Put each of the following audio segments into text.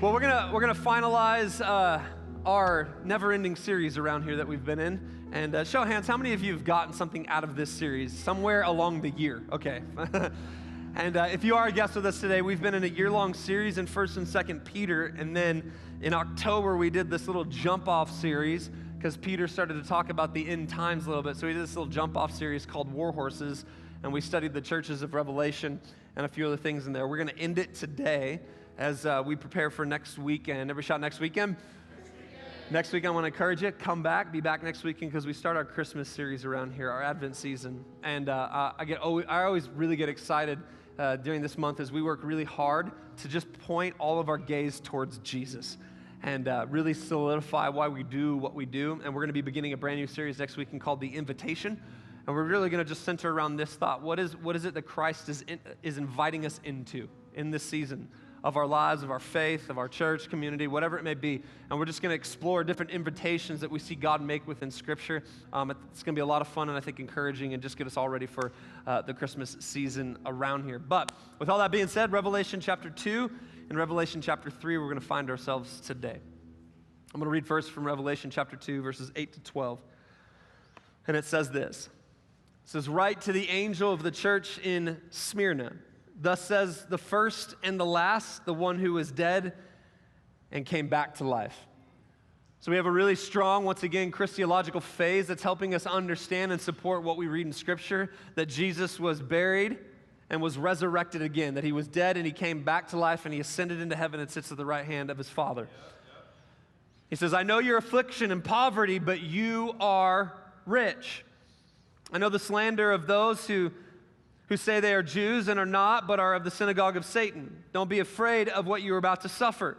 Well, we're gonna we're gonna finalize uh, our never-ending series around here that we've been in, and uh, show hands, how many of you have gotten something out of this series somewhere along the year? Okay. and uh, if you are a guest with us today, we've been in a year-long series in First and Second Peter, and then in October we did this little jump-off series because Peter started to talk about the end times a little bit. So we did this little jump-off series called War Horses, and we studied the churches of Revelation and a few other things in there. We're to end it today as uh, we prepare for next weekend. Every shot next weekend? Next week, I want to encourage you, come back, be back next weekend because we start our Christmas series around here, our Advent season. And uh, I, get, I always really get excited uh, during this month as we work really hard to just point all of our gaze towards Jesus and uh, really solidify why we do what we do. And we're going to be beginning a brand new series next weekend called The Invitation. And we're really going to just center around this thought. What is, what is it that Christ is, in, is inviting us into in this season? Of our lives, of our faith, of our church community, whatever it may be. And we're just going to explore different invitations that we see God make within Scripture. Um, it's going to be a lot of fun and I think encouraging and just get us all ready for uh, the Christmas season around here. But with all that being said, Revelation chapter 2 and Revelation chapter 3, we're going to find ourselves today. I'm going to read first from Revelation chapter 2, verses 8 to 12. And it says this It says, Write to the angel of the church in Smyrna. Thus says the first and the last, the one who was dead and came back to life. So we have a really strong, once again, Christological phase that's helping us understand and support what we read in Scripture that Jesus was buried and was resurrected again, that he was dead and he came back to life and he ascended into heaven and sits at the right hand of his Father. He says, I know your affliction and poverty, but you are rich. I know the slander of those who who say they are Jews and are not, but are of the synagogue of Satan. Don't be afraid of what you are about to suffer.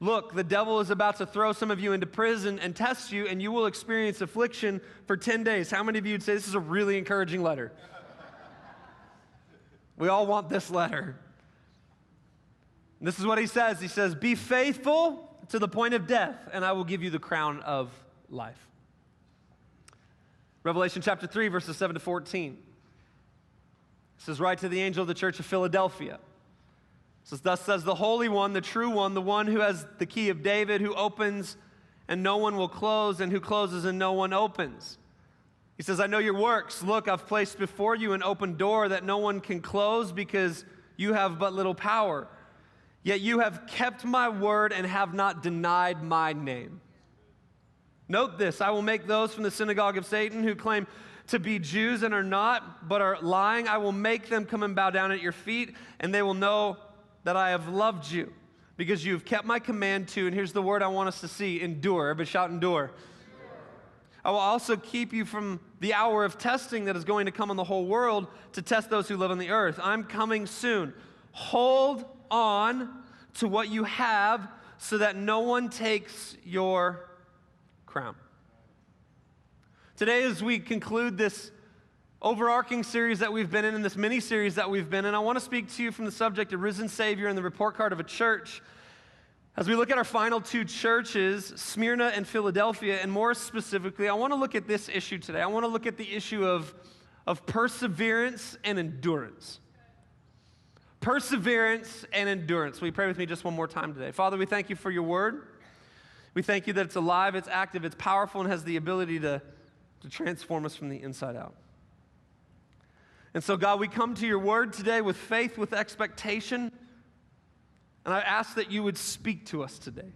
Look, the devil is about to throw some of you into prison and test you, and you will experience affliction for 10 days. How many of you would say this is a really encouraging letter? we all want this letter. this is what he says He says, Be faithful to the point of death, and I will give you the crown of life. Revelation chapter 3, verses 7 to 14. It says, Write to the angel of the church of Philadelphia. It says, Thus says the Holy One, the true one, the one who has the key of David, who opens and no one will close, and who closes and no one opens. He says, I know your works. Look, I've placed before you an open door that no one can close because you have but little power. Yet you have kept my word and have not denied my name. Note this I will make those from the synagogue of Satan who claim to be Jews and are not, but are lying. I will make them come and bow down at your feet, and they will know that I have loved you because you have kept my command to, and here's the word I want us to see endure. But shout endure. I will also keep you from the hour of testing that is going to come on the whole world to test those who live on the earth. I'm coming soon. Hold on to what you have so that no one takes your crown. Today, as we conclude this overarching series that we've been in, and this mini series that we've been in, I want to speak to you from the subject of risen Savior and the report card of a church. As we look at our final two churches, Smyrna and Philadelphia, and more specifically, I want to look at this issue today. I want to look at the issue of, of perseverance and endurance. Perseverance and endurance. Will you pray with me just one more time today? Father, we thank you for your word. We thank you that it's alive, it's active, it's powerful, and has the ability to to transform us from the inside out. And so, God, we come to your word today with faith, with expectation. And I ask that you would speak to us today,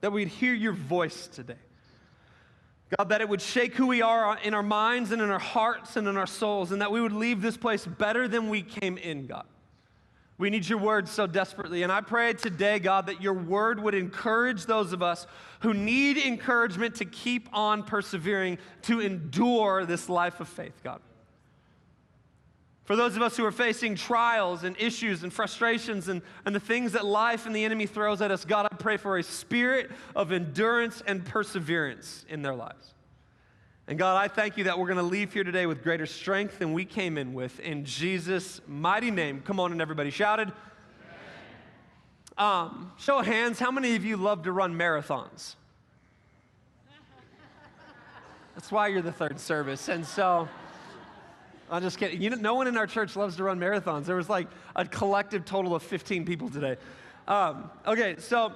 that we'd hear your voice today. God, that it would shake who we are in our minds and in our hearts and in our souls, and that we would leave this place better than we came in, God. We need your word so desperately. And I pray today, God, that your word would encourage those of us who need encouragement to keep on persevering, to endure this life of faith, God. For those of us who are facing trials and issues and frustrations and, and the things that life and the enemy throws at us, God, I pray for a spirit of endurance and perseverance in their lives. And God, I thank you that we're going to leave here today with greater strength than we came in with. In Jesus' mighty name. Come on, and everybody shouted. Um, show of hands, how many of you love to run marathons? That's why you're the third service. And so, I'm just kidding. You know, no one in our church loves to run marathons. There was like a collective total of 15 people today. Um, okay, so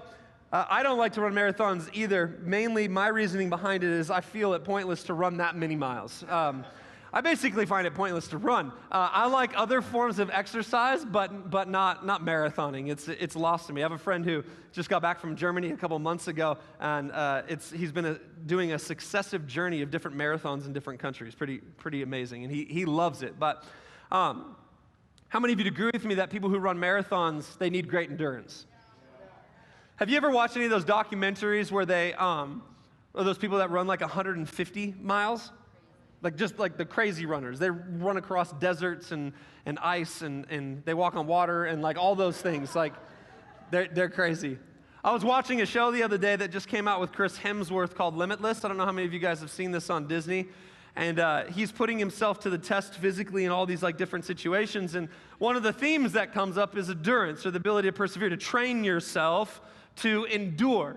Uh, I don't like to run marathons either. Mainly, my reasoning behind it is I feel it pointless to run that many miles. Um, I basically find it pointless to run. Uh, I like other forms of exercise, but, but not, not marathoning. It's, it's lost to me. I have a friend who just got back from Germany a couple months ago, and uh, it's, he's been a, doing a successive journey of different marathons in different countries. Pretty, pretty amazing, and he, he loves it. But um, how many of you agree with me that people who run marathons, they need great endurance? Have you ever watched any of those documentaries where they, um, or those people that run like 150 miles? like just like the crazy runners. They run across deserts and, and ice and, and they walk on water and like all those things. Like they're, they're crazy. I was watching a show the other day that just came out with Chris Hemsworth called Limitless. I don't know how many of you guys have seen this on Disney. And uh, he's putting himself to the test physically in all these like different situations. And one of the themes that comes up is endurance or the ability to persevere, to train yourself to endure.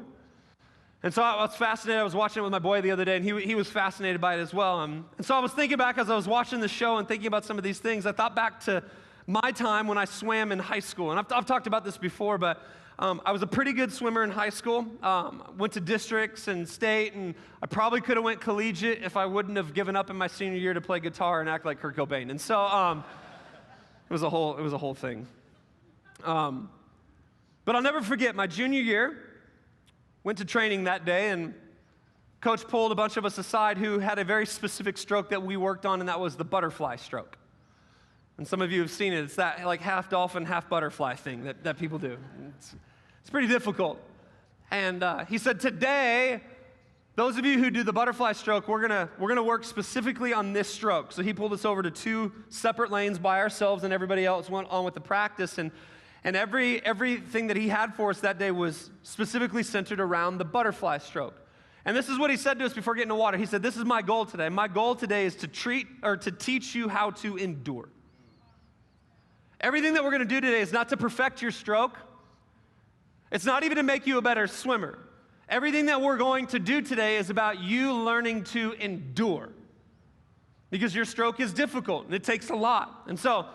And so I was fascinated. I was watching it with my boy the other day, and he, he was fascinated by it as well. And so I was thinking back as I was watching the show and thinking about some of these things. I thought back to my time when I swam in high school. And I've, I've talked about this before, but um, I was a pretty good swimmer in high school. Um, went to districts and state, and I probably could have went collegiate if I wouldn't have given up in my senior year to play guitar and act like Kurt Cobain. And so um, it was a whole it was a whole thing. Um, but I'll never forget my junior year. Went to training that day, and coach pulled a bunch of us aside who had a very specific stroke that we worked on, and that was the butterfly stroke. And some of you have seen it. It's that like half dolphin, half butterfly thing that, that people do. It's, it's pretty difficult. And uh, he said, Today, those of you who do the butterfly stroke, we're gonna, we're gonna work specifically on this stroke. So he pulled us over to two separate lanes by ourselves, and everybody else went on with the practice. And and every, everything that he had for us that day was specifically centered around the butterfly stroke. And this is what he said to us before getting to water. He said, This is my goal today. My goal today is to treat or to teach you how to endure. Everything that we're going to do today is not to perfect your stroke, it's not even to make you a better swimmer. Everything that we're going to do today is about you learning to endure. Because your stroke is difficult and it takes a lot. And so,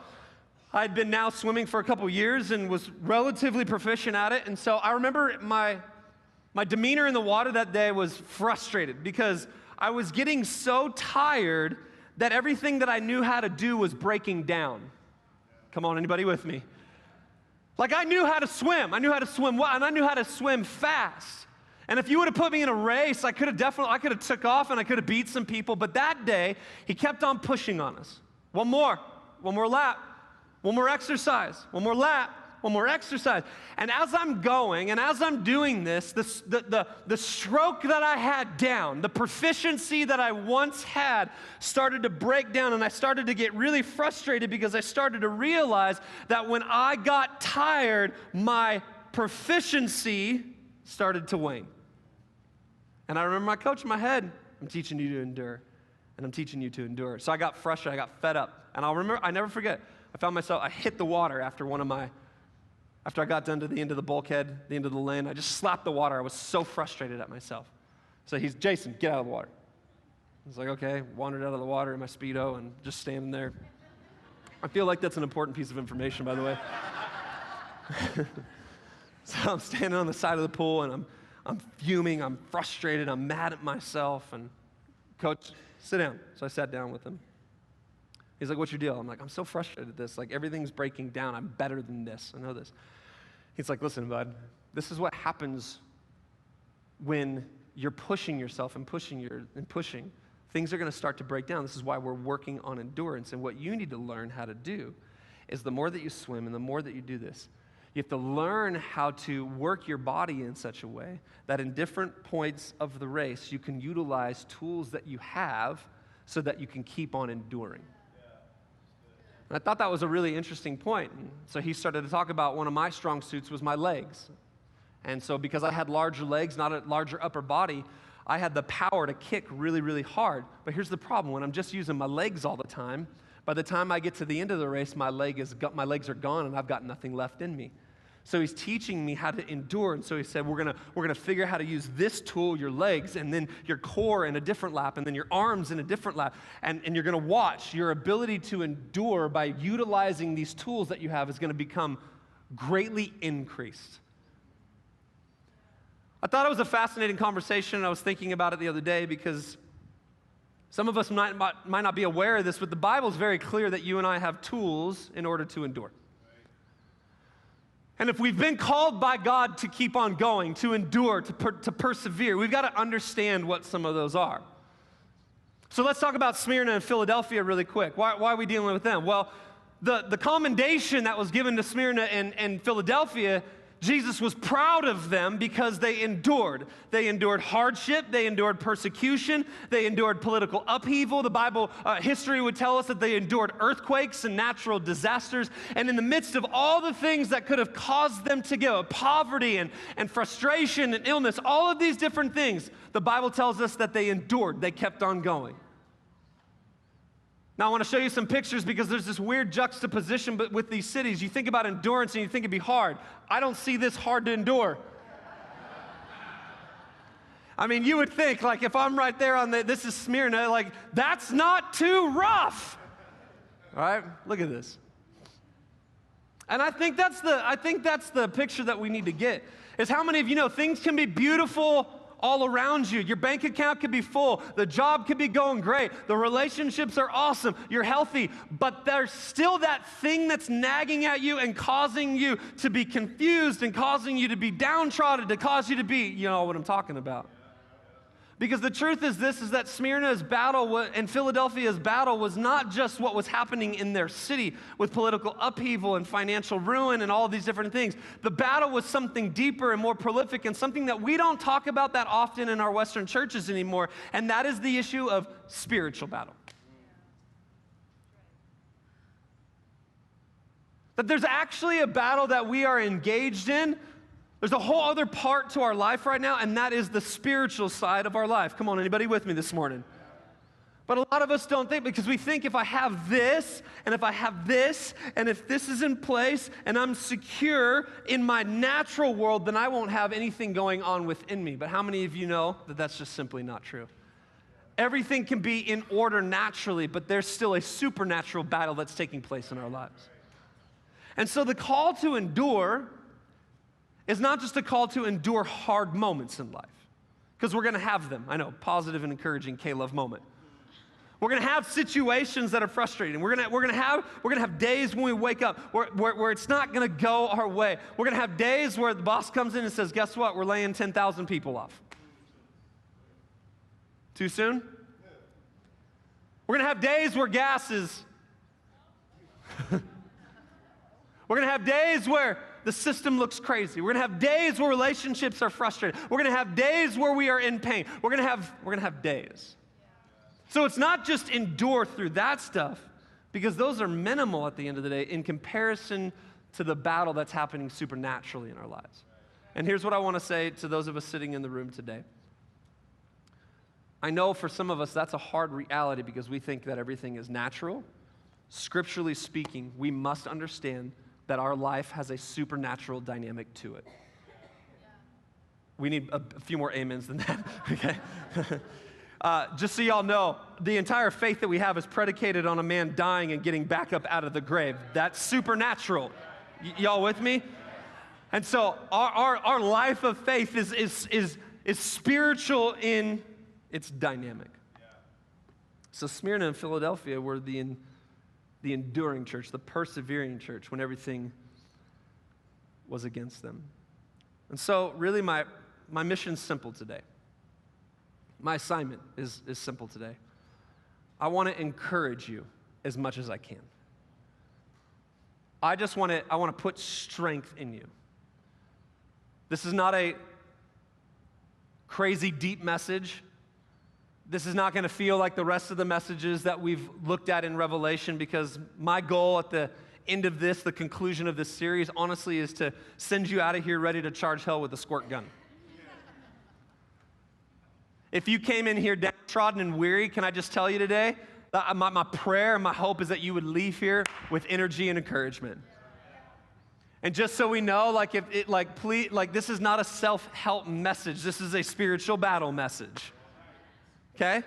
I'd been now swimming for a couple years and was relatively proficient at it. And so I remember my, my demeanor in the water that day was frustrated because I was getting so tired that everything that I knew how to do was breaking down. Come on, anybody with me? Like I knew how to swim. I knew how to swim well, and I knew how to swim fast. And if you would have put me in a race, I could have definitely I could have took off and I could have beat some people, but that day he kept on pushing on us. One more, one more lap. One more exercise, one more lap, one more exercise. And as I'm going and as I'm doing this, the, the, the, the, stroke that I had down, the proficiency that I once had, started to break down. And I started to get really frustrated because I started to realize that when I got tired, my proficiency started to wane. And I remember my coach in my head I'm teaching you to endure. And I'm teaching you to endure. So I got frustrated, I got fed up. And I'll remember, I never forget, I found myself, I hit the water after one of my, after I got done to the end of the bulkhead, the end of the lane. I just slapped the water. I was so frustrated at myself. So he's, Jason, get out of the water. I was like, okay, wandered out of the water in my Speedo and just standing there. I feel like that's an important piece of information, by the way. so I'm standing on the side of the pool and I'm, I'm fuming, I'm frustrated, I'm mad at myself. And coach, sit down. So I sat down with him. He's like, What's your deal? I'm like, I'm so frustrated at this. Like, everything's breaking down. I'm better than this. I know this. He's like, Listen, bud, this is what happens when you're pushing yourself and pushing your, and pushing. Things are going to start to break down. This is why we're working on endurance. And what you need to learn how to do is the more that you swim and the more that you do this, you have to learn how to work your body in such a way that in different points of the race, you can utilize tools that you have so that you can keep on enduring. And I thought that was a really interesting point. And so he started to talk about one of my strong suits was my legs. And so because I had larger legs, not a larger upper body, I had the power to kick really, really hard. But here's the problem when I'm just using my legs all the time, by the time I get to the end of the race, my, leg is, my legs are gone and I've got nothing left in me. So he's teaching me how to endure. And so he said, We're gonna, we're gonna figure out how to use this tool, your legs, and then your core in a different lap, and then your arms in a different lap. And, and you're gonna watch your ability to endure by utilizing these tools that you have is gonna become greatly increased. I thought it was a fascinating conversation. I was thinking about it the other day because some of us might, might not be aware of this, but the Bible is very clear that you and I have tools in order to endure. And if we've been called by God to keep on going, to endure, to, per, to persevere, we've got to understand what some of those are. So let's talk about Smyrna and Philadelphia really quick. Why, why are we dealing with them? Well, the, the commendation that was given to Smyrna and, and Philadelphia Jesus was proud of them because they endured. They endured hardship, they endured persecution, they endured political upheaval. The Bible uh, history would tell us that they endured earthquakes and natural disasters. And in the midst of all the things that could have caused them to go poverty and, and frustration and illness, all of these different things the Bible tells us that they endured, they kept on going. Now, I want to show you some pictures because there's this weird juxtaposition with these cities. You think about endurance and you think it'd be hard. I don't see this hard to endure. I mean, you would think, like, if I'm right there on the, this is Smyrna, like, that's not too rough. All right? Look at this. And I think that's the, I think that's the picture that we need to get, is how many of you know things can be beautiful all around you. Your bank account could be full, the job could be going great, the relationships are awesome, you're healthy, but there's still that thing that's nagging at you and causing you to be confused and causing you to be downtrodden, to cause you to be, you know what I'm talking about. Because the truth is this is that Smyrna's battle and Philadelphia's battle was not just what was happening in their city with political upheaval and financial ruin and all these different things. The battle was something deeper and more prolific and something that we don't talk about that often in our Western churches anymore, and that is the issue of spiritual battle. That there's actually a battle that we are engaged in there's a whole other part to our life right now, and that is the spiritual side of our life. Come on, anybody with me this morning? But a lot of us don't think because we think if I have this, and if I have this, and if this is in place, and I'm secure in my natural world, then I won't have anything going on within me. But how many of you know that that's just simply not true? Everything can be in order naturally, but there's still a supernatural battle that's taking place in our lives. And so the call to endure is not just a call to endure hard moments in life, because we're going to have them. I know, positive and encouraging K love moment. We're going to have situations that are frustrating. We're going to, we're to, have, we're to have days when we wake up where, where, where it's not going to go our way. We're going to have days where the boss comes in and says, Guess what? We're laying 10,000 people off. Too soon? We're going to have days where gas is. we're going to have days where the system looks crazy. We're going to have days where relationships are frustrated. We're going to have days where we are in pain. We're going to have we're going to have days. So it's not just endure through that stuff because those are minimal at the end of the day in comparison to the battle that's happening supernaturally in our lives. And here's what I want to say to those of us sitting in the room today. I know for some of us that's a hard reality because we think that everything is natural. Scripturally speaking, we must understand that our life has a supernatural dynamic to it. We need a, a few more amens than that, okay? uh, just so y'all know, the entire faith that we have is predicated on a man dying and getting back up out of the grave. That's supernatural. Y- y'all with me? And so our, our, our life of faith is, is, is, is spiritual in its dynamic. So Smyrna and Philadelphia were the the enduring church, the persevering church, when everything was against them. And so, really, my, my mission's simple today. My assignment is, is simple today. I want to encourage you as much as I can. I just want to I want to put strength in you. This is not a crazy deep message. This is not going to feel like the rest of the messages that we've looked at in Revelation because my goal at the end of this, the conclusion of this series, honestly, is to send you out of here ready to charge hell with a squirt gun. If you came in here downtrodden and weary, can I just tell you today? My, my prayer and my hope is that you would leave here with energy and encouragement. And just so we know, like if it like please like this is not a self-help message. This is a spiritual battle message okay?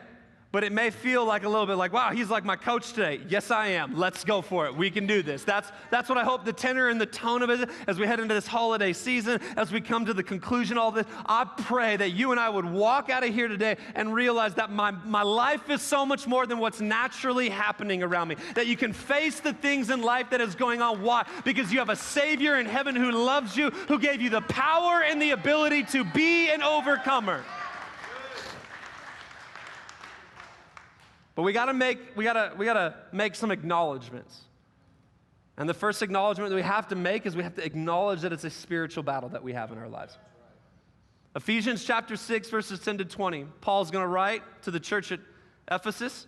but it may feel like a little bit like, wow, he's like my coach today. Yes, I am. Let's go for it. We can do this. That's, that's what I hope the tenor and the tone of it as we head into this holiday season, as we come to the conclusion all this. I pray that you and I would walk out of here today and realize that my, my life is so much more than what's naturally happening around me. That you can face the things in life that is going on. Why? Because you have a Savior in heaven who loves you, who gave you the power and the ability to be an overcomer. But we gotta make, we gotta, we gotta make some acknowledgments. And the first acknowledgement that we have to make is we have to acknowledge that it's a spiritual battle that we have in our lives. Ephesians chapter 6, verses 10 to 20. Paul's gonna write to the church at Ephesus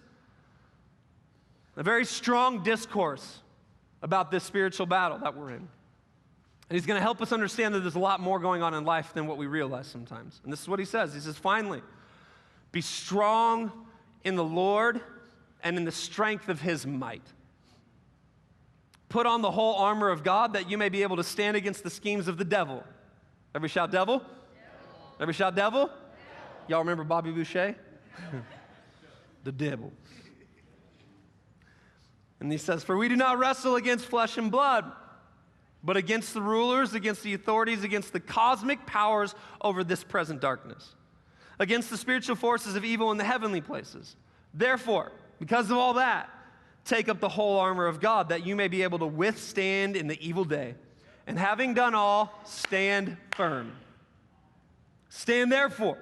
a very strong discourse about this spiritual battle that we're in. And he's to help us understand that there's a lot more going on in life than what we realize sometimes. And this is what he says He says, finally, be strong in the Lord and in the strength of his might. Put on the whole armor of God that you may be able to stand against the schemes of the devil. Every shout, devil? devil. Every shout, devil? devil. Y'all remember Bobby Boucher? the devil. And he says, For we do not wrestle against flesh and blood, but against the rulers, against the authorities, against the cosmic powers over this present darkness against the spiritual forces of evil in the heavenly places. Therefore, because of all that, take up the whole armor of God that you may be able to withstand in the evil day. And having done all, stand firm. Stand therefore,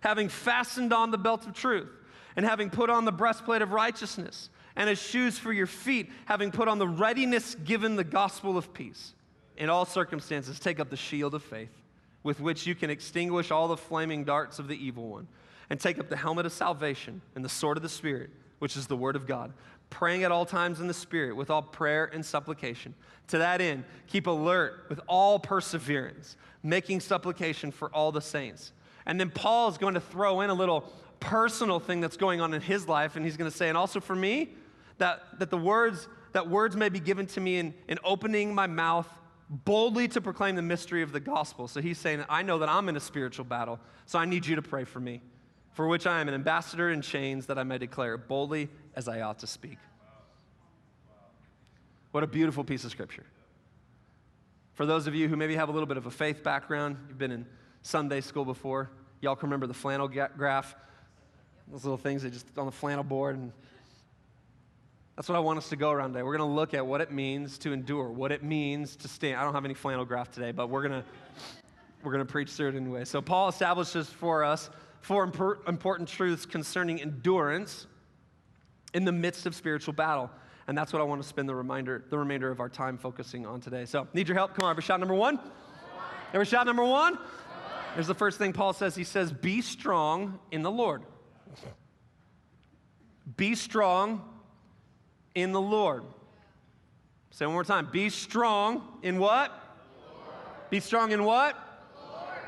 having fastened on the belt of truth, and having put on the breastplate of righteousness, and as shoes for your feet, having put on the readiness given the gospel of peace. In all circumstances, take up the shield of faith with which you can extinguish all the flaming darts of the evil one, and take up the helmet of salvation and the sword of the Spirit, which is the word of God, praying at all times in the Spirit with all prayer and supplication. To that end, keep alert with all perseverance, making supplication for all the saints. And then Paul is going to throw in a little personal thing that's going on in his life, and he's going to say, and also for me, that, that the words that words may be given to me in, in opening my mouth boldly to proclaim the mystery of the gospel. So he's saying, I know that I'm in a spiritual battle, so I need you to pray for me, for which I am an ambassador in chains that I may declare boldly as I ought to speak. What a beautiful piece of scripture. For those of you who maybe have a little bit of a faith background, you've been in Sunday school before, y'all can remember the flannel graph, those little things that just on the flannel board and that's what I want us to go around today. We're going to look at what it means to endure, what it means to stand. I don't have any flannel graph today, but we're going to we're going to preach through it anyway. So Paul establishes for us four important truths concerning endurance in the midst of spiritual battle. And that's what I want to spend the reminder, the remainder of our time focusing on today. So, need your help? Come on, every shot number one. Every shot number one. Here's the first thing Paul says. He says, "Be strong in the Lord." Be strong in the Lord. Say one more time. Be strong in what? Be strong in what?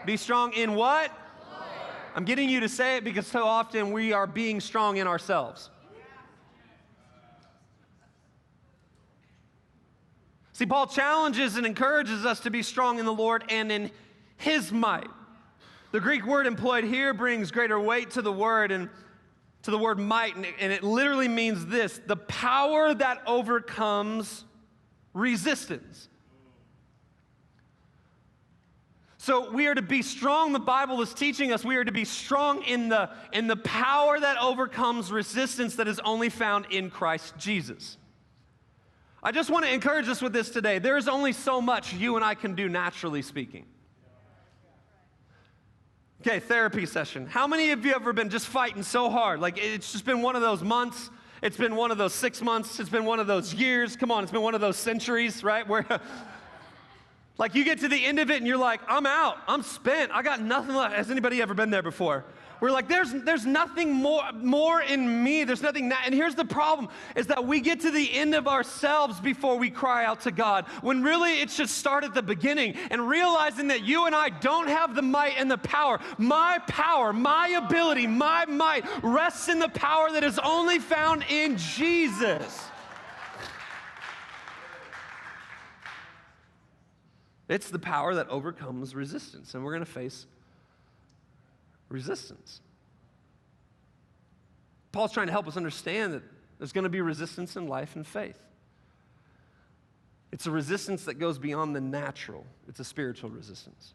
Be strong in what? I'm getting you to say it because so often we are being strong in ourselves. See, Paul challenges and encourages us to be strong in the Lord and in his might. The Greek word employed here brings greater weight to the word, and to the word might, and it, literally means this the power that overcomes resistance. So we are to be strong. The Bible is teaching us we are to be strong in the, in the power that overcomes resistance that is only found in Christ Jesus. I just want to encourage us with this today. There is only so much you and I can do naturally speaking. Okay, therapy session. How many of you ever been just fighting so hard? Like it's just been one of those months. It's been one of those six months. It's been one of those years. Come on, it's been one of those centuries, right? Where like you get to the end of it and you're like, I'm out. I'm spent. I got nothing left. Has anybody ever been there before? We're like, there's, there's nothing more, more in me. There's nothing. Na-. And here's the problem is that we get to the end of ourselves before we cry out to God, when really it should start at the beginning and realizing that you and I don't have the might and the power. My power, my ability, my might rests in the power that is only found in Jesus. It's the power that overcomes resistance, and we're going to face resistance. Paul's trying to help us understand that there's going to be resistance in life and faith. It's a resistance that goes beyond the natural, it's a spiritual resistance.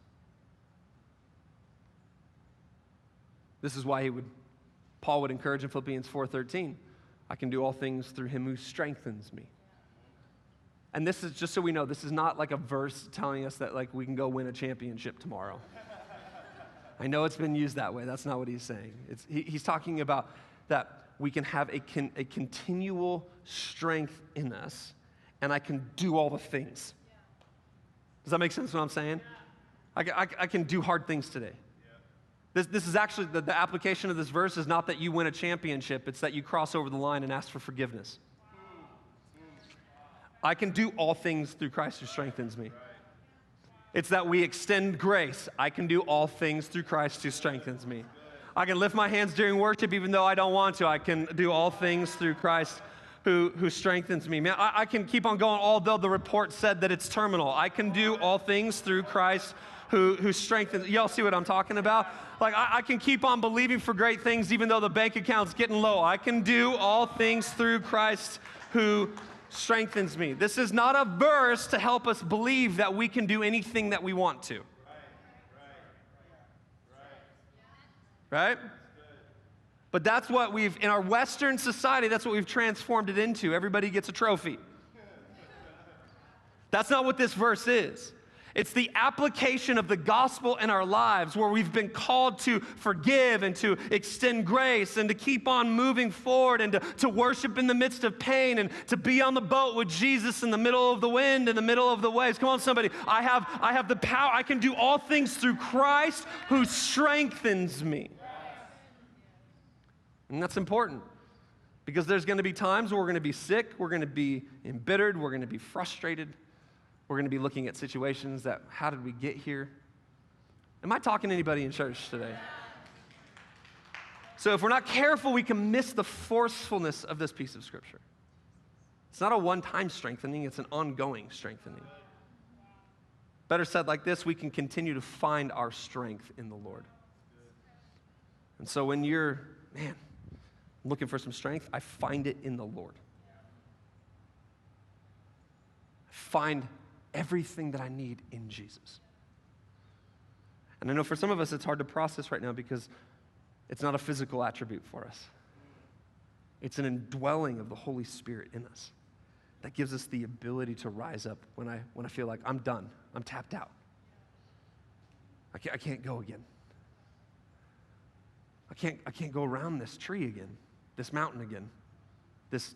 This is why he would Paul would encourage in Philippians 4:13, I can do all things through him who strengthens me. And this is just so we know, this is not like a verse telling us that like we can go win a championship tomorrow. I know it's been used that way. That's not what he's saying. He, he's talking about that we can have a, con, a continual strength in us, and I can do all the things. Does that make sense what I'm saying? I, I, I can do hard things today. This, this is actually the, the application of this verse is not that you win a championship, it's that you cross over the line and ask for forgiveness. I can do all things through Christ who strengthens me. It's that we extend grace. I can do all things through Christ who strengthens me. I can lift my hands during worship even though I don't want to. I can do all things through Christ who, who strengthens me. Man, I, I can keep on going, although the report said that it's terminal. I can do all things through Christ who, who strengthens. Y'all see what I'm talking about? Like, I, I, can keep on believing for great things even though the bank account's getting low. I can do all things through Christ who strengthens me. This is not a verse to help us believe that we can do anything that we want to. Right? But that's what we've, in our Western society, that's what we've transformed it into. Everybody gets a trophy. That's not what this verse is. It's the application of the gospel in our lives where we've been called to forgive and to extend grace and to keep on moving forward and to, to worship in the midst of pain and to be on the boat with Jesus in the middle of the wind, in the middle of the waves. Come on, somebody. I have, I have the power. I can do all things through Christ who strengthens me. And that's important because there's going to be times where we're going to be sick, we're going to be embittered, we're going to be frustrated. We're going to be looking at situations that, how did we get here? Am I talking to anybody in church today? So, if we're not careful, we can miss the forcefulness of this piece of scripture. It's not a one time strengthening, it's an ongoing strengthening. Better said like this, we can continue to find our strength in the Lord. And so, when you're, man, looking for some strength, I find it in the Lord. I find everything that I need in Jesus. And I know for some of us it's hard to process right now because it's not a physical attribute for us. It's an indwelling of the Holy Spirit in us that gives us the ability to rise up when I, when I feel like I'm done, I'm tapped out. I can't, I can't go again. I can't, I can't go around this tree again, this mountain again, this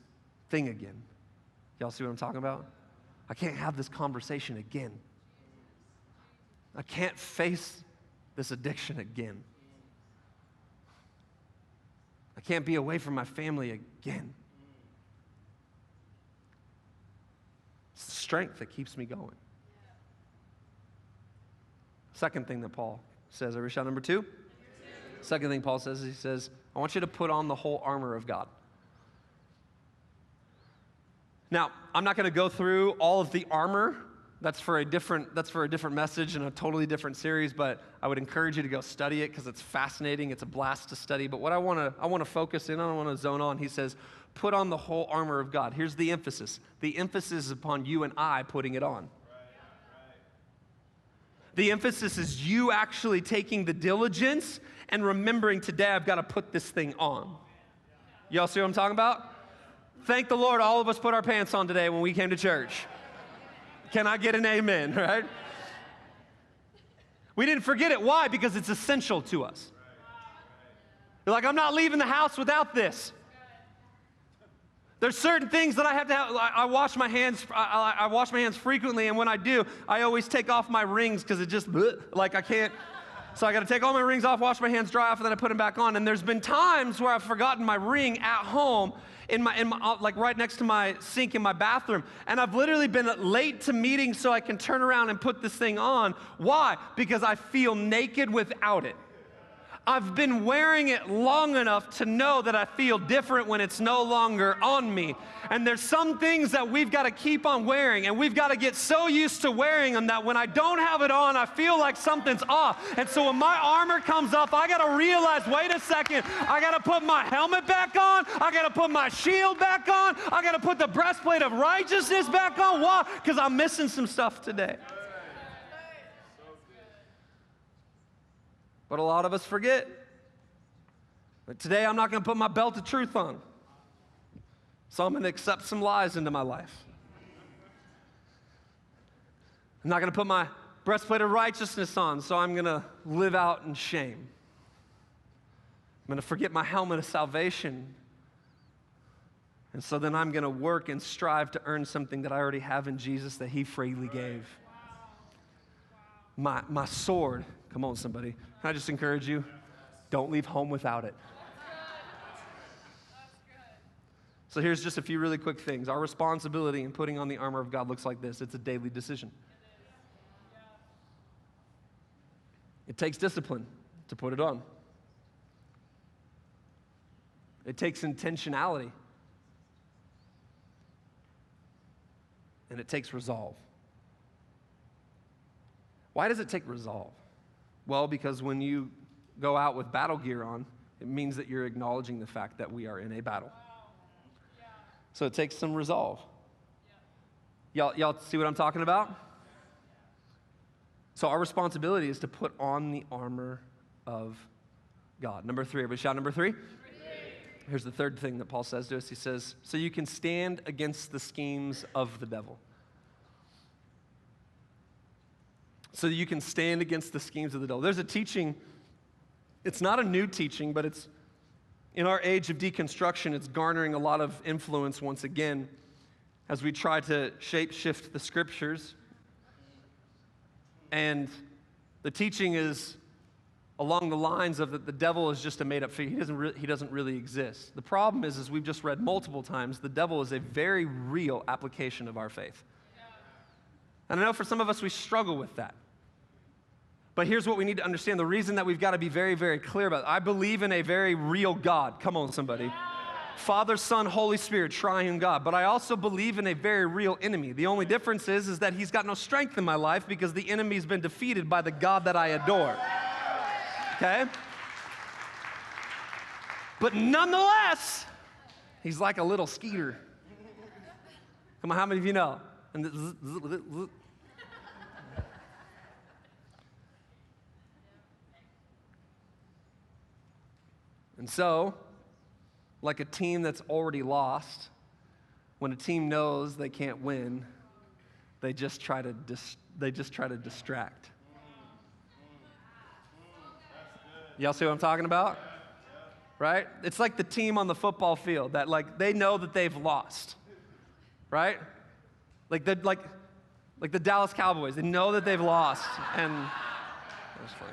thing again. Y'all see what I'm talking about? I can't have this conversation again. I can't face this addiction again. I can't be away from my family again. It's the strength that keeps me going. Second thing that Paul says, every shot number two? Second thing Paul says, he says, I want you to put on the whole armor of God. Now, I'm not going to go through all of the armor. That's for a different that's for a different message and a totally different series, but I would encourage you to go study it because it's fascinating. It's a blast to study. But what I want to I want to focus in on, I want to zone on. He says, "Put on the whole armor of God." Here's the emphasis. The emphasis is upon you and I putting it on. The emphasis is you actually taking the diligence and remembering today I've got to put this thing on. Y'all see what I'm talking about? Thank the Lord, all of us put our pants on today when we came to church. Can I get an amen, right? We didn't forget it. Why? Because it's essential to us. You're like, I'm not leaving the house without this. There's certain things that I have to have. I, wash my hands. I, I, wash my hands frequently, and when I do, I always take off my rings because it just like I can't. So I got to take all my rings off, wash my hands dry off, and then I put them back on. And there's been times where I've forgotten my ring at home, in my, in my, uh, like right next to my sink in my bathroom. And I've literally been late to meetings so I can turn around and put this thing on. Why? Because I feel naked without it. I've been wearing it long enough to know that I feel different when it's no longer on me. And there's some things that we've got to keep on wearing, and we've got to get so used to wearing them that when I don't have it on, I feel like something's off. And so when my armor comes up, I got to realize wait a second, I got to put my helmet back on, I got to put my shield back on, I got to put the breastplate of righteousness back on. Why? Because I'm missing some stuff today. But a lot of us forget. But today I'm not going to put my belt of truth on. So I'm going to accept some lies into my life. I'm not going to put my breastplate of righteousness on, so I'm going to live out in shame. I'm going to forget my helmet of salvation. And so then I'm going to work and strive to earn something that I already have in Jesus that He freely gave. My, my sword. Come on, somebody. Can I just encourage you? Don't leave home without it. So here's just a few really quick things. Our responsibility in putting on the armor of God looks like this it's a daily decision. It takes discipline to put it on, it takes intentionality, and it takes resolve. Why does it take resolve? Well, because when you go out with battle gear on, it means that you're acknowledging the fact that we are in a battle. So it takes some resolve. Y'all, y'all see what I'm talking about? So our responsibility is to put on the armor of God. Number three, everybody shout number three. Here's the third thing that Paul says to us. He says, So you can stand against the schemes of the devil. So you can stand against the schemes of the devil. There's a teaching, it's not a new teaching, but it's in our age of deconstruction, it's garnering a lot of influence once again as we try to shape shift the scriptures. And the teaching is along the lines of that the devil is just a made up figure. He doesn't, re- he doesn't really exist. The problem is, as we've just read multiple times, the devil is a very real application of our faith. And I know for some of us, we struggle with that. But here's what we need to understand the reason that we've got to be very, very clear about it. I believe in a very real God. Come on, somebody. Father, Son, Holy Spirit, triune God. But I also believe in a very real enemy. The only difference is, is that he's got no strength in my life because the enemy's been defeated by the God that I adore. Okay? But nonetheless, he's like a little skeeter. Come on, how many of you know? And And so, like a team that's already lost, when a team knows they can't win, they just try to, dis- they just try to distract. Y'all see what I'm talking about? Right? It's like the team on the football field that like they know that they've lost. Right? Like the like like the Dallas Cowboys, they know that they've lost and that's funny.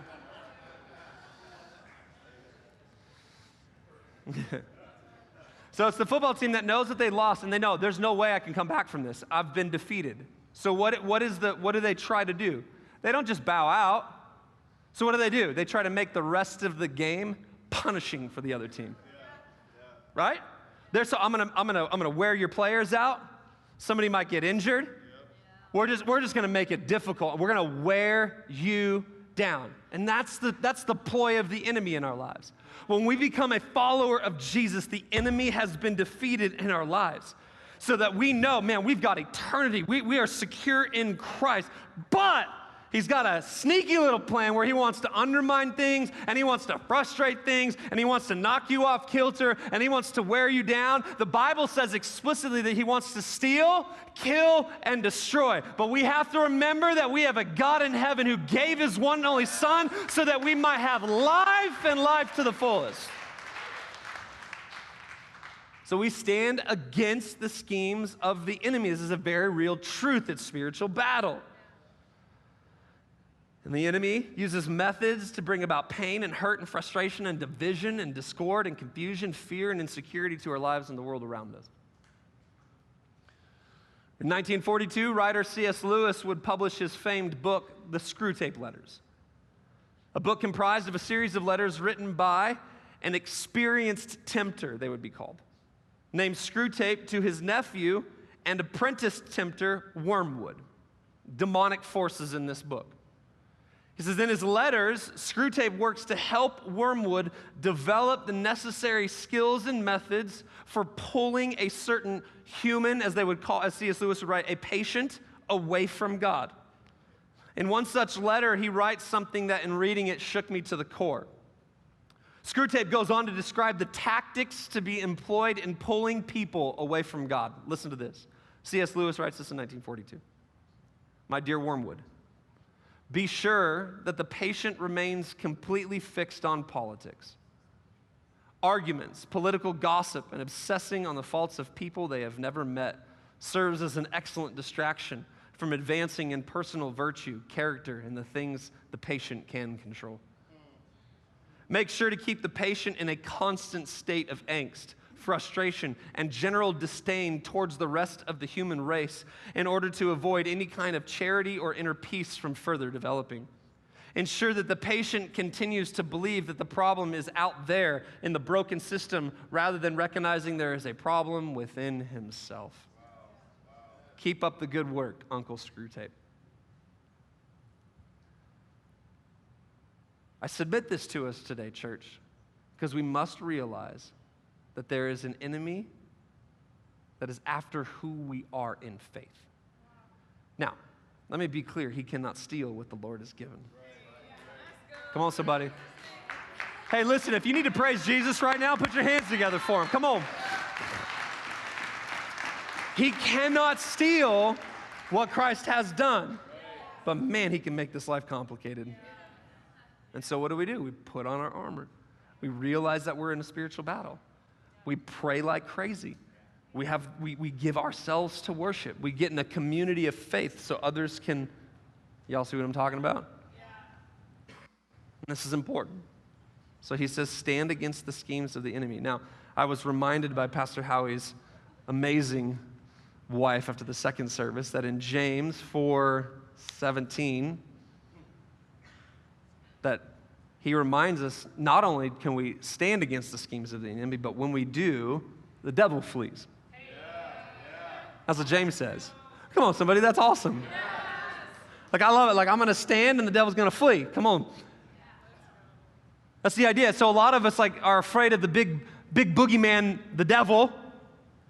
so it's the football team that knows that they lost and they know there's no way I can come back from this. I've been defeated. So what, what, is the, what do they try to do? They don't just bow out. So what do they do? They try to make the rest of the game punishing for the other team. Right? They're so I'm gonna, I'm gonna, I'm gonna wear your players out. Somebody might get injured. We're just, we're just gonna make it difficult. We're gonna wear you down. And that's the, that's the ploy of the enemy in our lives. When we become a follower of Jesus, the enemy has been defeated in our lives. So that we know, man, we've got eternity. We, we are secure in Christ. But He's got a sneaky little plan where he wants to undermine things and he wants to frustrate things and he wants to knock you off kilter and he wants to wear you down. The Bible says explicitly that he wants to steal, kill, and destroy. But we have to remember that we have a God in heaven who gave his one and only Son so that we might have life and life to the fullest. So we stand against the schemes of the enemy. This is a very real truth. It's spiritual battle. And the enemy uses methods to bring about pain and hurt and frustration and division and discord and confusion, fear and insecurity to our lives and the world around us. In 1942, writer C.S. Lewis would publish his famed book, The Screwtape Letters. a book comprised of a series of letters written by an experienced tempter, they would be called, named Screwtape to his nephew and apprentice tempter Wormwood. Demonic forces in this book. He says, in his letters, Screwtape works to help Wormwood develop the necessary skills and methods for pulling a certain human, as they would call, as C.S. Lewis would write, a patient away from God. In one such letter, he writes something that in reading it shook me to the core. Screwtape goes on to describe the tactics to be employed in pulling people away from God. Listen to this. C.S. Lewis writes this in 1942. My dear Wormwood, be sure that the patient remains completely fixed on politics. Arguments, political gossip, and obsessing on the faults of people they have never met serves as an excellent distraction from advancing in personal virtue, character, and the things the patient can control. Make sure to keep the patient in a constant state of angst, frustration, and general disdain towards the rest of the human race in order to avoid any kind of charity or inner peace from further developing. Ensure that the patient continues to believe that the problem is out there in the broken system rather than recognizing there is a problem within himself. Keep up the good work, Uncle Screwtape. I submit this to us today, church, because we must realize that there is an enemy that is after who we are in faith. Now, let me be clear he cannot steal what the Lord has given. Come on, somebody. Hey, listen, if you need to praise Jesus right now, put your hands together for him. Come on. He cannot steal what Christ has done, but man, he can make this life complicated. And so, what do we do? We put on our armor. We realize that we're in a spiritual battle. We pray like crazy. We, have, we, we give ourselves to worship. We get in a community of faith so others can. Y'all see what I'm talking about? Yeah. This is important. So he says, stand against the schemes of the enemy. Now, I was reminded by Pastor Howie's amazing wife after the second service that in James 4 17, that he reminds us not only can we stand against the schemes of the enemy, but when we do, the devil flees. That's what James says. Come on, somebody, that's awesome. Like, I love it. Like, I'm going to stand and the devil's going to flee. Come on. That's the idea. So, a lot of us, like, are afraid of the big, big boogeyman, the devil.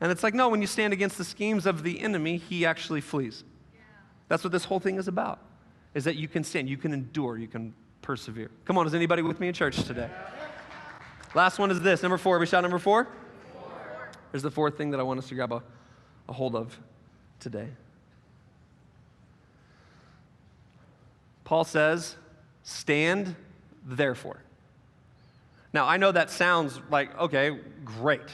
And it's like, no, when you stand against the schemes of the enemy, he actually flees. That's what this whole thing is about, is that you can stand, you can endure, you can persevere. Come on, is anybody with me in church today? Last one is this. Number four. We shot number four? four? Here's the fourth thing that I want us to grab a, a hold of today. Paul says, stand therefore. Now, I know that sounds like, okay, great.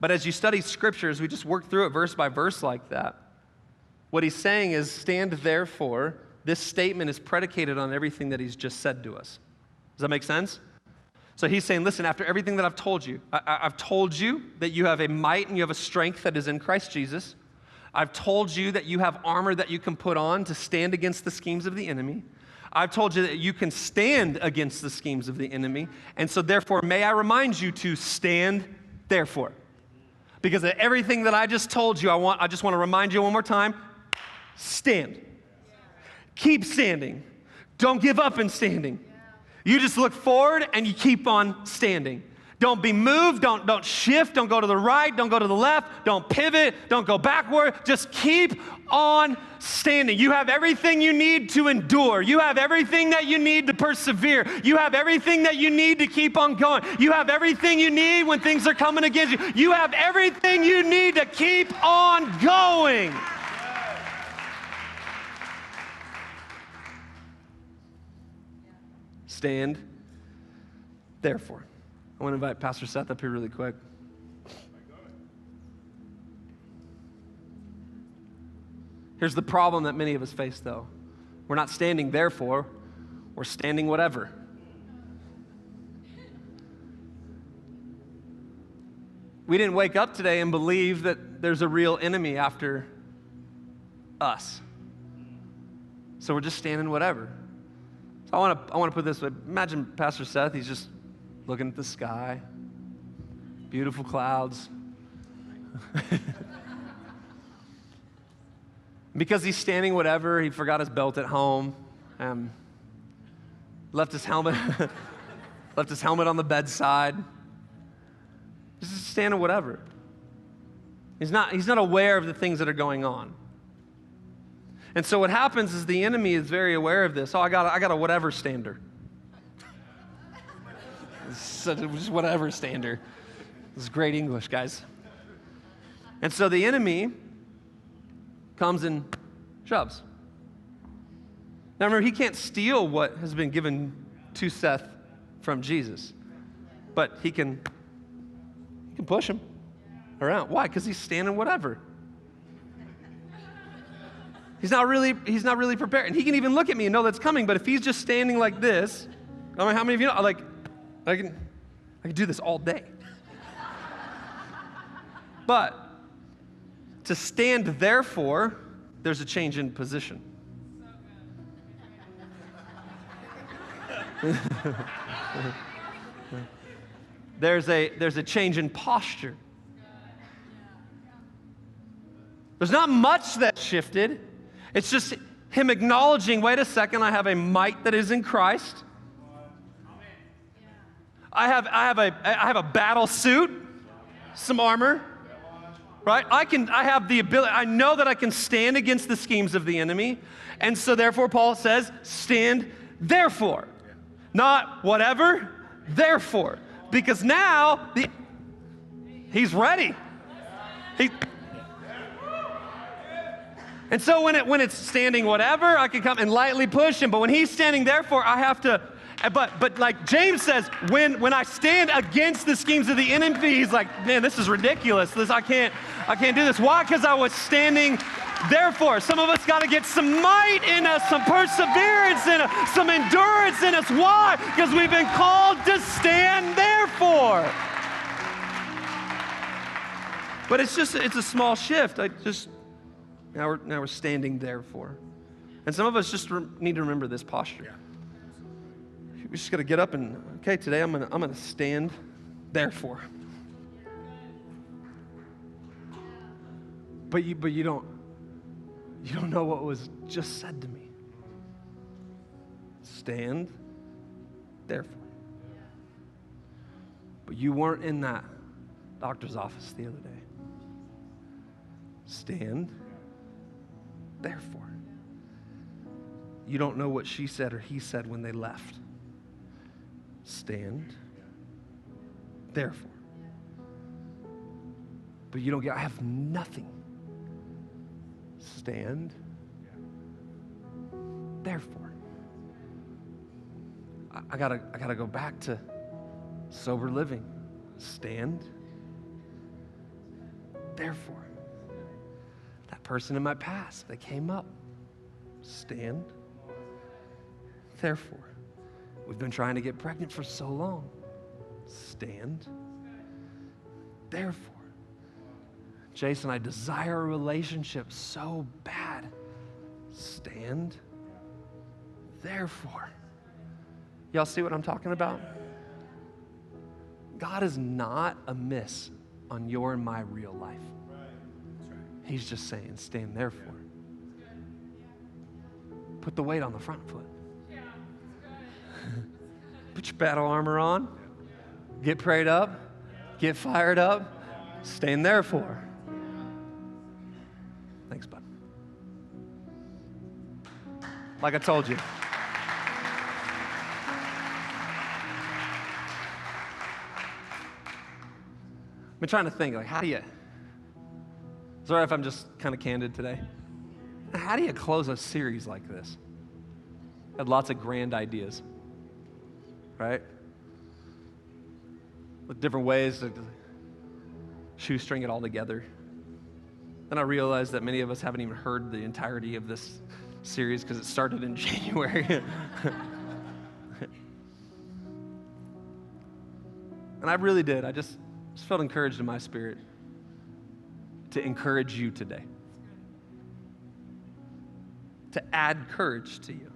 But as you study scriptures, we just work through it verse by verse like that. What he's saying is, stand therefore this statement is predicated on everything that he's just said to us. Does that make sense? So he's saying, listen, after everything that I've told you, I, have told you that you have a might and you have a strength that is in Christ Jesus. I've told you that you have armor that you can put on to stand against the schemes of the enemy. I've told you that you can stand against the schemes of the enemy. And so, therefore, may I remind you to stand, therefore. Because of everything that I just told you, I, want, I just want to remind you one more time stand. Keep standing. Don't give up in standing. You just look forward and you keep on standing. Don't be moved, don't, don't shift, don't go to the right, don't go to the left, don't pivot, don't go backward. Just keep on standing. You have everything you need to endure. You have everything that you need to persevere. You have everything that you need to keep on going. You have everything you need when things are coming against you. You have everything you need to keep on going. Stand. Therefore, I want to invite Pastor Seth up here really quick. Here's the problem that many of us face, though. We're not standing therefore, we're standing whatever. We didn't wake up today and believe that there's a real enemy after us. So we're just standing whatever. I want to I want to put this way. Imagine Pastor Seth, he's just looking at the sky. Beautiful clouds. because he's standing whatever, he forgot his belt at home. Um, left his helmet left his helmet on the bedside. Just standing whatever. He's not, he's not aware of the things that are going on. And so what happens is the enemy is very aware of this. Oh, I got a, I got a whatever stander. just whatever stander. This is great English, guys. And so the enemy comes and shoves. Now remember, he can't steal what has been given to Seth from Jesus, but he can, he can push him around. Why? Because he's standing whatever. He's not really, he's not really prepared. And he can even look at me and know that's coming, but if he's just standing like this, I mean, how many of you know, like, I can, I can do this all day. but to stand therefore, there's a change in position. there's, a, there's a change in posture. There's not much that shifted. It's just him acknowledging wait a second, I have a might that is in Christ. I have, I have, a, I have a battle suit, some armor, right? I, can, I have the ability, I know that I can stand against the schemes of the enemy. And so, therefore, Paul says, stand therefore. Not whatever, therefore. Because now the, he's ready. He, and so when, it, when it's standing whatever, I can come and lightly push him. But when he's standing therefore, I have to, but, but like James says, when, when I stand against the schemes of the enemy, he's like, man, this is ridiculous. This, I, can't, I can't do this. Why? Because I was standing Therefore, some of us got to get some might in us, some perseverance in us, some endurance in us. Why? Because we've been called to stand therefore. But it's just, it's a small shift. I just, now we're, now we're standing therefore. And some of us just re- need to remember this posture. Yeah. We just got to get up and, okay, today I'm going to I'm going to stand therefore. But you, but you don't, you don't know what was just said to me. Stand, therefore. But you weren't in that doctor's office the other day. Stand, therefore. You don't know what she said or he said when they left. Stand, therefore. But you don't get, I have nothing stand. Therefore, I, I, gotta, I gotta go back to sober living. Stand. Therefore, person in my past that came up, stand. Therefore, we've been trying to get pregnant for so long. Stand. Therefore, Jason, I desire a relationship so bad. Stand. Therefore. Y'all see what I'm talking about? God is not amiss on your and my real life. He's just saying, stand therefore. Put the weight on the front foot. Put your battle armor on. Get prayed up. Get fired up. Stand therefore. Thanks, bud. Like I told you. I've been trying to think, like, how do you, sorry if I'm just kind of candid today. How do you close a series like this? Had lots of grand ideas, right? With different ways to shoestring it all together. Then I realized that many of us haven't even heard the entirety of this series because it started in January. and I really did. I just, just felt encouraged in my spirit to encourage you today, to add courage to you.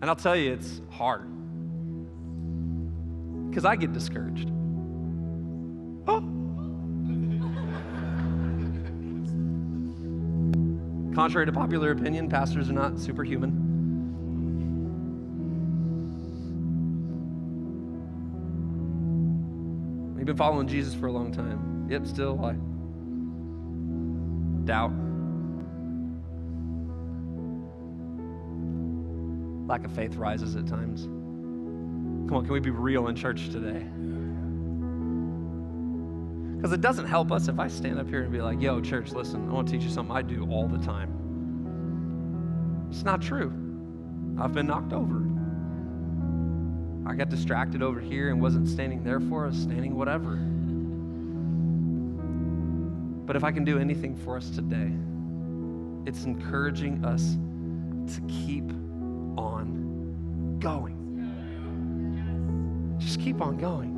And I'll tell you, it's hard. Because I get discouraged. Oh. Contrary to popular opinion, pastors are not superhuman. We've been following Jesus for a long time. Yep, still I doubt. Lack of faith rises at times. Come on, can we be real in church today? Because it doesn't help us if I stand up here and be like, yo, church, listen, I want to teach you something I do all the time. It's not true. I've been knocked over. I got distracted over here and wasn't standing there for us, standing whatever. But if I can do anything for us today, it's encouraging us to keep on going. Just keep on going.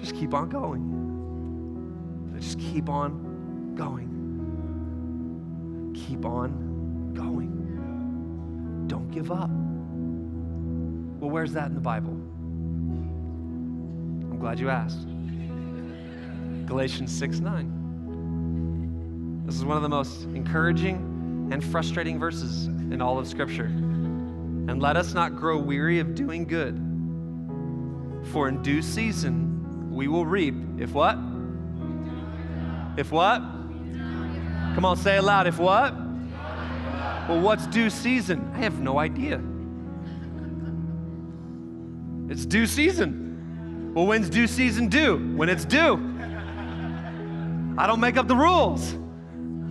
Just keep on going. Just keep on going. Keep on going. Don't give up. Well, where's that in the Bible? I'm glad you asked. Galatians 6 9. This is one of the most encouraging and frustrating verses in all of Scripture. And let us not grow weary of doing good, for in due season we will reap. If what? If what? Come on, say it loud. If what? Well, what's due season? I have no idea. It's due season. Well, when's due season due? When it's due. I don't make up the rules.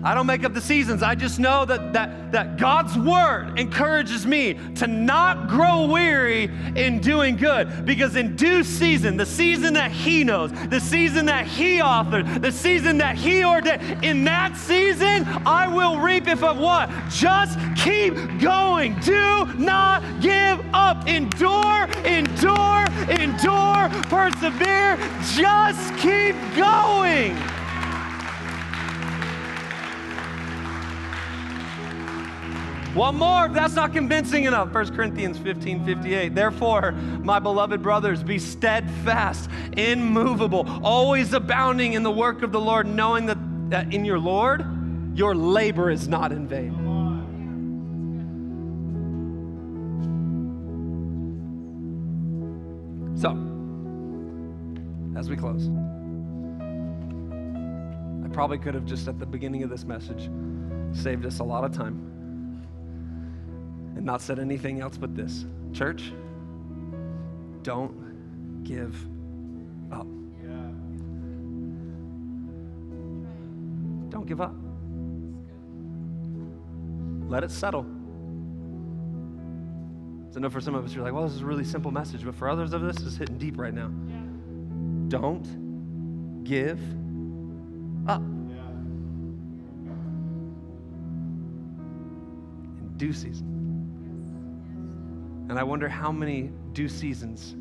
I don't make up the seasons. I just know that, that, that God's word encourages me to not grow weary in doing good because in due season, the season that He knows, the season that He authored, the season that He ordained, in that season, I will reap if of what? Just keep going. Do not give up. Endure, endure, endure, persevere. Just keep going. One more, that's not convincing enough. 1 Corinthians 15 58. Therefore, my beloved brothers, be steadfast, immovable, always abounding in the work of the Lord, knowing that, that in your Lord, your labor is not in vain. So, as we close, I probably could have just at the beginning of this message saved us a lot of time and not said anything else but this Church, don't give up. Don't give up. Let it settle. So I know for some of us, you're like, well, this is a really simple message, but for others of this, is hitting deep right now. Yeah. Don't give up. Yeah. In due season. And I wonder how many due seasons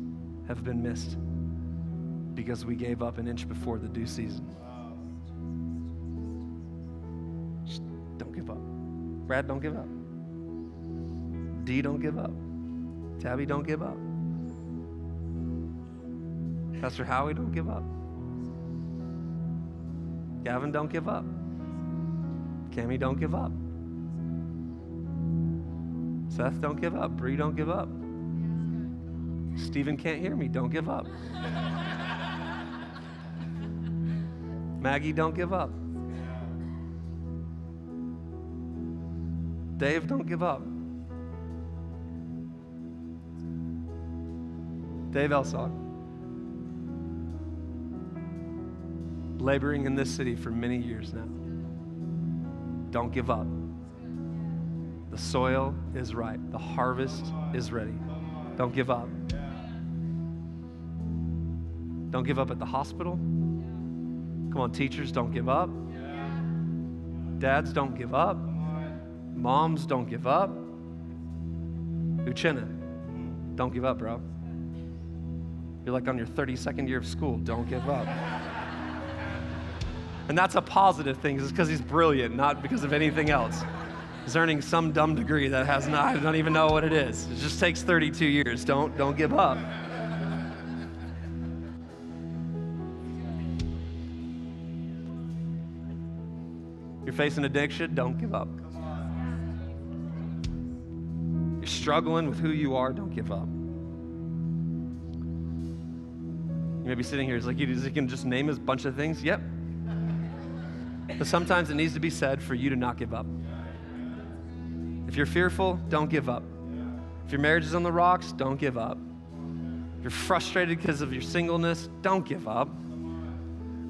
have been missed because we gave up an inch before the due season. Just don't give up. Brad, don't give up. D, don't give up. Tabby, don't give up. Pastor Howie, don't give up. Gavin, don't give up. Cami, don't give up. Seth, don't give up. Bree, don't give up. Stephen can't hear me. Don't give up. Maggie, don't give up. Dave, don't give up. Dave Elsog, laboring in this city for many years now. Don't give up. The soil is ripe, the harvest is ready. Don't give up. Don't give up at the hospital. Come on, teachers, don't give up. Dads, don't give up. Moms, don't give up. Uchenna, don't give up, bro. You're like on your 32nd year of school. Don't give up. And that's a positive thing, it's because he's brilliant, not because of anything else. Is earning some dumb degree that has not, I don't even know what it is. It just takes 32 years. Don't, don't give up. You're facing addiction, don't give up. You're struggling with who you are, don't give up. You may be sitting here, it's like you can just name a bunch of things. Yep. But sometimes it needs to be said for you to not give up. If you're fearful, don't give up. If your marriage is on the rocks, don't give up. If you're frustrated because of your singleness, don't give up.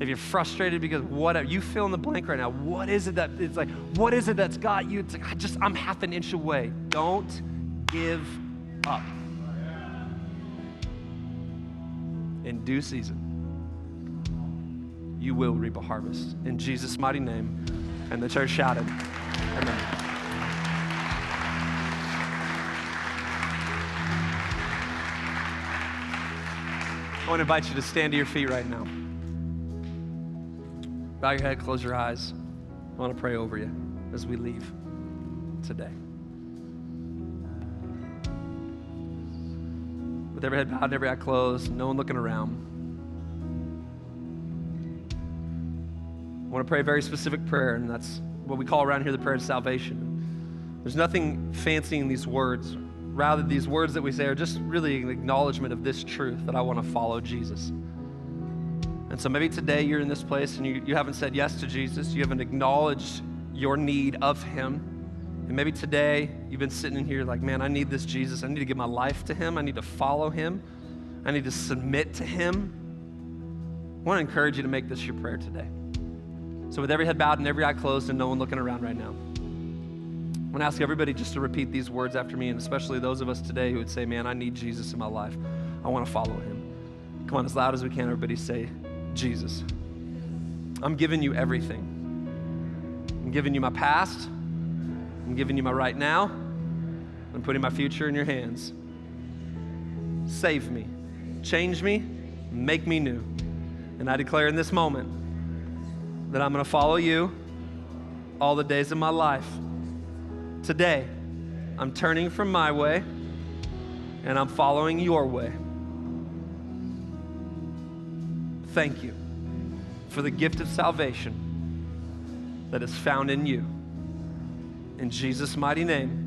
If you're frustrated because what you fill in the blank right now, what is it that it's like, what is it that's got you? It's like, I just, I'm half an inch away. Don't give up. In due season, you will reap a harvest. In Jesus' mighty name. And the church shouted, Amen. I want to invite you to stand to your feet right now. Bow your head, close your eyes. I want to pray over you as we leave today. With every head bowed and every eye closed, no one looking around. I want to pray a very specific prayer, and that's what we call around here the prayer of salvation. There's nothing fancy in these words. Rather, these words that we say are just really an acknowledgement of this truth that I want to follow Jesus. And so maybe today you're in this place and you, you haven't said yes to Jesus. You haven't acknowledged your need of Him. And maybe today you've been sitting in here like, man, I need this Jesus. I need to give my life to Him. I need to follow Him. I need to submit to Him. I want to encourage you to make this your prayer today. So, with every head bowed and every eye closed and no one looking around right now, I want to ask everybody just to repeat these words after me, and especially those of us today who would say, man, I need Jesus in my life. I want to follow Him. Come on, as loud as we can, everybody say, Jesus. I'm giving you everything. I'm giving you my past. I'm giving you my right now. I'm putting my future in your hands. Save me, change me, make me new. And I declare in this moment that I'm going to follow you all the days of my life. Today, I'm turning from my way and I'm following your way. Thank you for the gift of salvation that is found in you. In Jesus' mighty name.